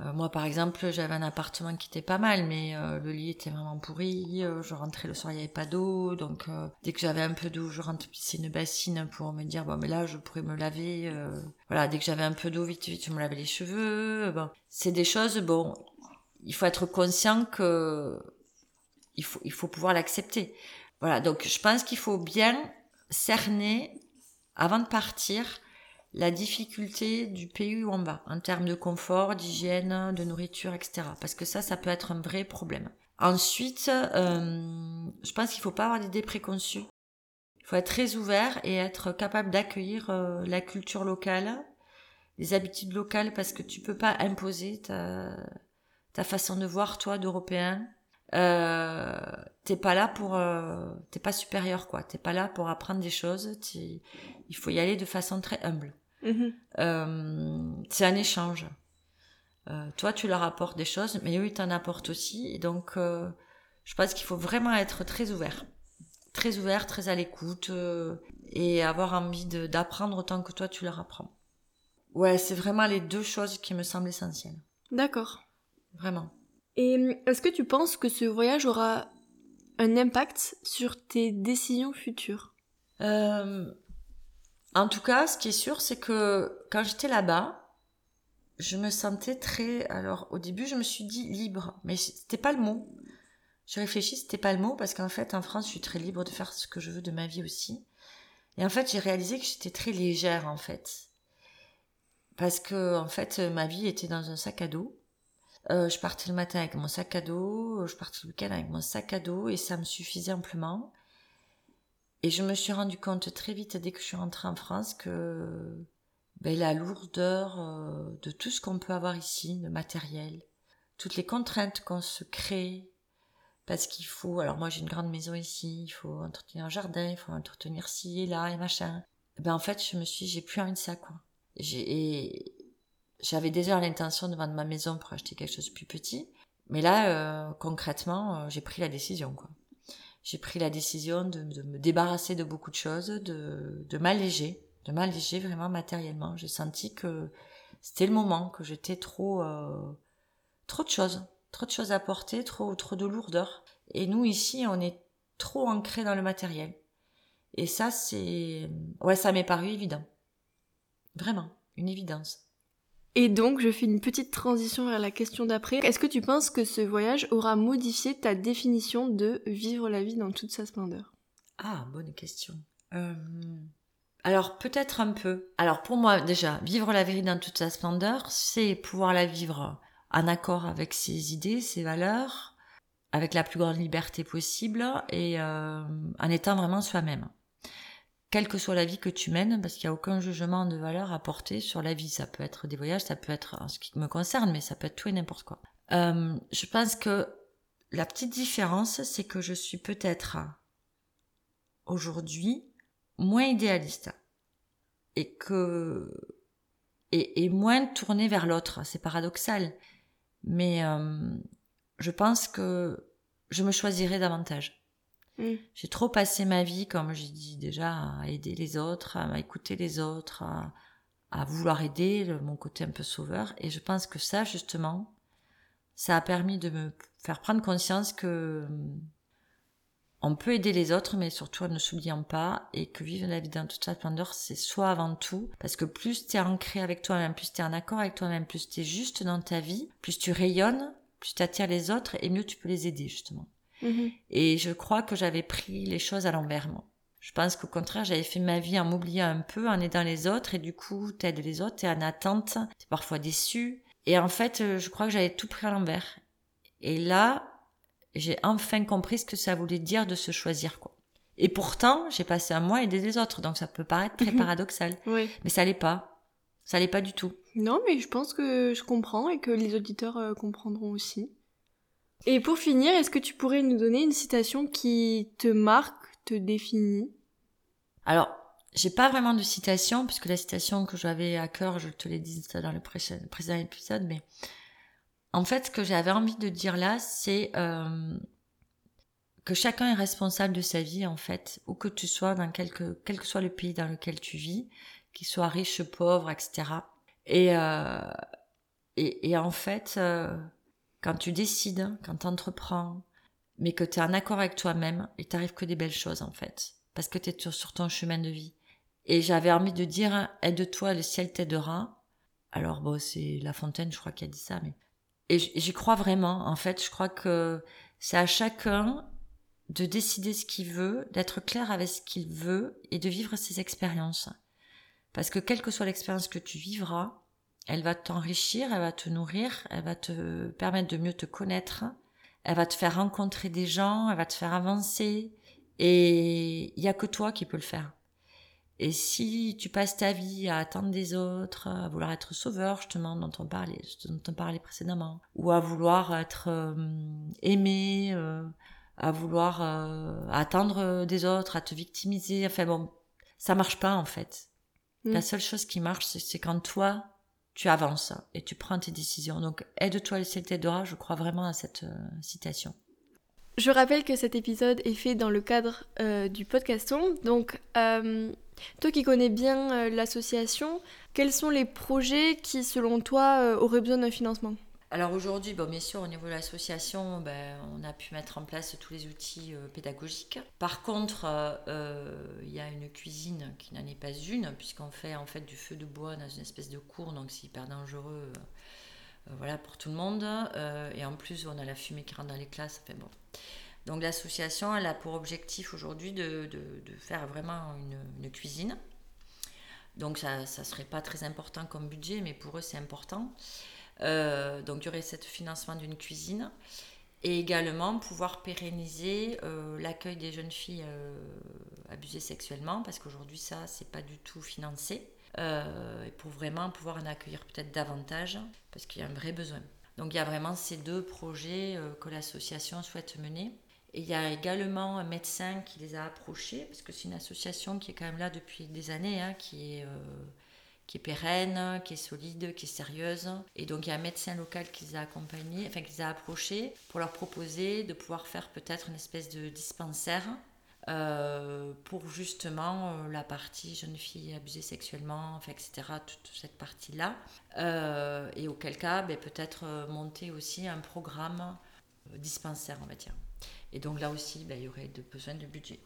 Euh, moi, par exemple, j'avais un appartement qui était pas mal, mais euh, le lit était vraiment pourri. Euh, je rentrais le soir, il n'y avait pas d'eau. Donc, dès que j'avais un peu d'eau, je rentrais piscine bassine pour me dire, bon, mais là, je pourrais me laver. voilà, dès que j'avais un peu d'eau, vite, vite, je me lavais les cheveux. Bon, c'est des choses, bon, il faut être conscient que il faut, il faut pouvoir l'accepter. Voilà, donc je pense qu'il faut bien cerner, avant de partir, la difficulté du où on va, en termes de confort, d'hygiène, de nourriture, etc. Parce que ça, ça peut être un vrai problème. Ensuite, euh, je pense qu'il faut pas avoir d'idées préconçues. Il faut être très ouvert et être capable d'accueillir euh, la culture locale, les habitudes locales, parce que tu peux pas imposer ta, ta façon de voir, toi, d'Européen. Euh, t'es pas là pour, euh, t'es pas supérieur, quoi. T'es pas là pour apprendre des choses. Il faut y aller de façon très humble. Euh, c'est un échange. Euh, toi, tu leur apportes des choses, mais eux, ils t'en apportent aussi. Et donc, euh, je pense qu'il faut vraiment être très ouvert. Très ouvert, très à l'écoute et avoir envie d'apprendre autant que toi, tu leur apprends. Ouais, c'est vraiment les deux choses qui me semblent essentielles. D'accord. Vraiment. Et hum, est-ce que tu penses que ce voyage aura un impact sur tes décisions futures? Euh, en tout cas, ce qui est sûr, c'est que quand j'étais là-bas, je me sentais très. Alors, au début, je me suis dit libre, mais c'était pas le mot. Je réfléchis, c'était pas le mot parce qu'en fait, en France, je suis très libre de faire ce que je veux de ma vie aussi. Et en fait, j'ai réalisé que j'étais très légère en fait, parce que en fait, ma vie était dans un sac à dos. Euh, je partais le matin avec mon sac à dos, je partais le week-end avec mon sac à dos et ça me suffisait amplement. Et je me suis rendu compte très vite dès que je suis rentrée en France que ben, la lourdeur euh, de tout ce qu'on peut avoir ici, de matériel, toutes les contraintes qu'on se crée, parce qu'il faut, alors moi j'ai une grande maison ici, il faut entretenir un jardin, il faut entretenir ci et là et machin. Ben en fait je me suis, j'ai plus envie de ça quoi. J'ai, j'avais déjà l'intention de vendre ma maison pour acheter quelque chose de plus petit, mais là euh, concrètement euh, j'ai pris la décision quoi j'ai pris la décision de, de, me débarrasser de beaucoup de choses, de, de m'alléger, de m'alléger vraiment matériellement. J'ai senti que c'était le moment, que j'étais trop, euh, trop de choses, trop de choses à porter, trop, trop de lourdeur. Et nous ici, on est trop ancré dans le matériel. Et ça, c'est, ouais, ça m'est paru évident. Vraiment, une évidence. Et donc, je fais une petite transition vers la question d'après. Est-ce que tu penses que ce voyage aura modifié ta définition de vivre la vie dans toute sa splendeur? Ah, bonne question. Euh... Alors, peut-être un peu. Alors, pour moi, déjà, vivre la vie dans toute sa splendeur, c'est pouvoir la vivre en accord avec ses idées, ses valeurs, avec la plus grande liberté possible et euh, en étant vraiment soi-même quelle que soit la vie que tu mènes, parce qu'il n'y a aucun jugement de valeur à porter sur la vie. Ça peut être des voyages, ça peut être en ce qui me concerne, mais ça peut être tout et n'importe quoi. Euh, je pense que la petite différence, c'est que je suis peut-être aujourd'hui moins idéaliste et que et, et moins tournée vers l'autre. C'est paradoxal, mais euh, je pense que je me choisirais davantage. Mm. J'ai trop passé ma vie, comme j'ai dit déjà, à aider les autres, à écouter les autres, à, vouloir aider, mon côté un peu sauveur. Et je pense que ça, justement, ça a permis de me faire prendre conscience que hum, on peut aider les autres, mais surtout en ne s'oubliant pas, et que vivre la vie dans toute sa splendeur, c'est soi avant tout, parce que plus tu es ancré avec toi-même, plus tu es en accord avec toi-même, plus tu es juste dans ta vie, plus tu rayonnes, plus tu attires les autres, et mieux tu peux les aider, justement. Mhm. Et je crois que j'avais pris les choses à l'envers, moi. Je pense qu'au contraire, j'avais fait ma vie en m'oubliant un peu, en aidant les autres, et du coup, t'aides les autres, t'es en attente, t'es parfois déçu. Et en fait, euh, je crois que j'avais tout pris à l'envers. Et là, j'ai enfin compris ce que ça voulait dire de se choisir, quoi. Et pourtant, j'ai passé un mois à aider les autres, donc ça peut paraître très paradoxal. Oui. Mais ça l'est pas. Ça l'est pas du tout. Non, mais je pense que je comprends et que les auditeurs euh, comprendront aussi. Et pour finir, est-ce que tu pourrais nous donner une citation qui te marque, te définit? Alors, j'ai pas vraiment de citation, puisque la citation que j'avais à cœur, je te l'ai dit dans le précédent, épisode, mais en fait, ce que j'avais envie de dire là, c'est euh, que chacun est responsable de sa vie, en fait, où que tu sois, dans quelque, quel que soit le pays dans lequel tu vis, qu'il soit riche, pauvre, etc. Et, euh, et, et en fait, euh, quand tu décides, quand tu entreprends, mais que tu es en accord avec toi-même, il t'arrive que des belles choses, en fait parce que tu es sur ton chemin de vie. Et j'avais envie de dire, aide-toi, le ciel t'aidera. Alors bon, c'est La Fontaine, je crois, qui a dit ça, mais... Et j'y crois vraiment, en fait, je crois que c'est à chacun de décider ce qu'il veut, d'être clair avec ce qu'il veut et de vivre ses expériences. Parce que quelle que soit l'expérience que tu vivras, elle va t'enrichir, elle va te nourrir, elle va te permettre de mieux te connaître, elle va te faire rencontrer des gens, elle va te faire avancer, et il y a que toi qui peux le faire. Et si tu passes ta vie à attendre des autres, à vouloir être sauveur, justement, dont on parlait, dont on parlait précédemment, ou à vouloir être euh, aimé, euh, à vouloir euh, attendre des autres, à te victimiser, enfin bon, ça marche pas en fait. Mm. La seule chose qui marche, c'est quand toi, tu avances et tu prends tes décisions. Donc, aide-toi, le ciel t'aidera. Je crois vraiment à cette euh, citation. Je rappelle que cet épisode est fait dans le cadre euh, du podcaston, donc euh, Toi qui connais bien l'association, quels sont les projets qui, selon toi, auraient besoin d'un financement? Alors aujourd'hui, bien sûr, au niveau de l'association, ben, on a pu mettre en place tous les outils euh, pédagogiques. Par contre, il y a une cuisine qui n'en est pas une, puisqu'on fait en fait du feu de bois dans une espèce de cour, donc c'est hyper dangereux voilà, pour tout le monde. et en plus, on a la fumée qui rentre dans les classes. Donc l'association, elle a pour objectif aujourd'hui de, faire vraiment une, cuisine. Donc ça ne serait pas très important comme budget, mais pour eux c'est important. Euh, donc aurait ce financement d'une cuisine et également pouvoir pérenniser euh, l'accueil des jeunes filles euh, abusées sexuellement parce qu'aujourd'hui ça c'est pas du tout financé et pour vraiment pouvoir en accueillir peut-être davantage parce qu'il y a un vrai besoin. Donc il y a vraiment ces deux projets que l'association souhaite mener. Et il y a également un médecin qui les a approchés, parce que c'est une association qui est quand même là depuis des années, hein, qui, est, qui est pérenne, qui est solide, qui est sérieuse. Et donc il y a un médecin local qui les a accompagnés, enfin qui les a approchés pour leur proposer de pouvoir faire peut-être une espèce de dispensaire euh, pour justement euh, la partie jeune fille abusée sexuellement, enfin, etc., toute cette partie-là. et auquel cas, ben, peut-être monter aussi un programme dispensaire, on va dire. Et donc là aussi, bah, il y aurait de, besoin de budget.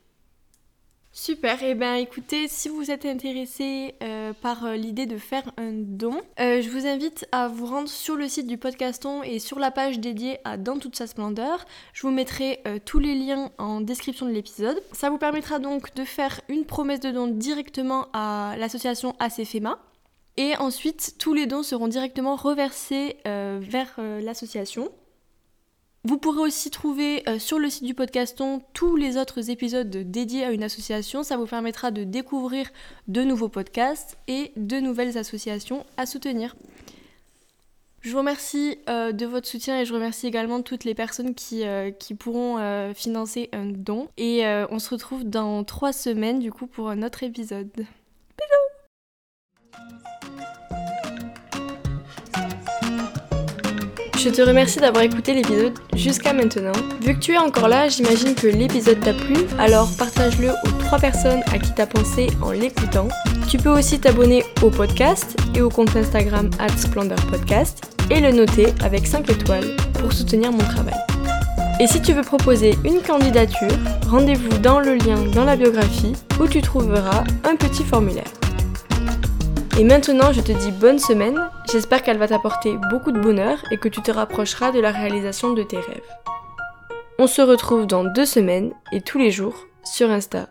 Super, et eh bien écoutez, si vous êtes intéressé euh, par euh, l'idée de faire un don, euh, je vous invite à vous rendre sur le site du podcaston et sur la page dédiée à Dans toute sa splendeur. Je vous mettrai tous les liens en description de l'épisode. Ça vous permettra donc de faire une promesse de don directement à l'association ACFEMA. Et ensuite, tous les dons seront directement reversés vers l'association. Vous pourrez aussi trouver euh, sur le site du podcaston tous les autres épisodes dédiés à une association. Ça vous permettra de découvrir de nouveaux podcasts et de nouvelles associations à soutenir. Je vous remercie euh, de votre soutien et je remercie également toutes les personnes qui, euh, qui pourront financer un don. Et on se retrouve dans trois semaines du coup pour un autre épisode. Je te remercie d'avoir écouté l'épisode jusqu'à maintenant. Vu que tu es encore là, j'imagine que l'épisode t'a plu, alors partage-le aux trois personnes à qui t'as pensé en l'écoutant. Tu peux aussi t'abonner au podcast et au compte Instagram @splendorpodcast et le noter avec 5 étoiles pour soutenir mon travail. Et si tu veux proposer une candidature, rendez-vous dans le lien dans la biographie où tu trouveras un petit formulaire. Et maintenant, je te dis bonne semaine. J'espère qu'elle va t'apporter beaucoup de bonheur et que tu te rapprocheras de la réalisation de tes rêves. On se retrouve dans deux semaines et tous les jours sur Insta